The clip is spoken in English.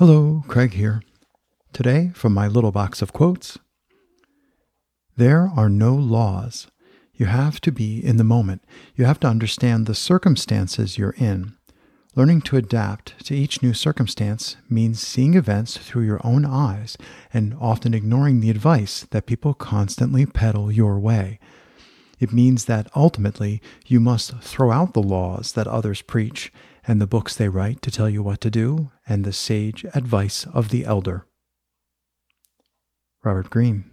Hello, Craig here. Today, from my little box of quotes There are no laws. You have to be in the moment. You have to understand the circumstances you're in. Learning to adapt to each new circumstance means seeing events through your own eyes and often ignoring the advice that people constantly peddle your way. It means that ultimately you must throw out the laws that others preach and the books they write to tell you what to do and the sage advice of the elder. Robert Greene.